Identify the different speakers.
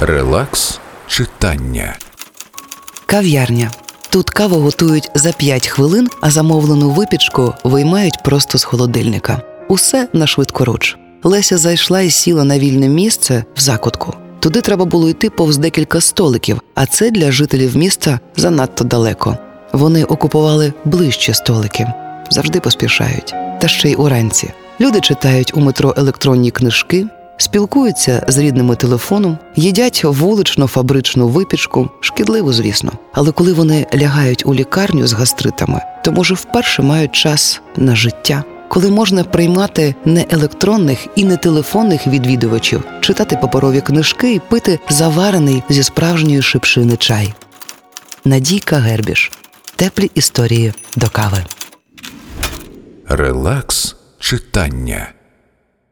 Speaker 1: Релакс читання.
Speaker 2: Кав'ярня. Тут каву готують за 5 хвилин, а замовлену випічку виймають просто з холодильника. Усе нашвидкоруч. Леся зайшла і сіла на вільне місце в закутку. Туди треба було йти повз декілька столиків, а це для жителів міста занадто далеко. Вони окупували ближчі столики, завжди поспішають. Та ще й уранці. Люди читають у метро електронні книжки, спілкуються з рідними телефоном, їдять вуличну фабричну випічку, шкідливу, звісно. Але коли вони лягають у лікарню з гастритами, то може вперше мають час на життя, коли можна приймати не електронних і не телефонних відвідувачів, читати паперові книжки і пити заварений зі справжньої шипшини чай. Надійка Гербіш. Теплі історії до кави.
Speaker 1: Релакс читання.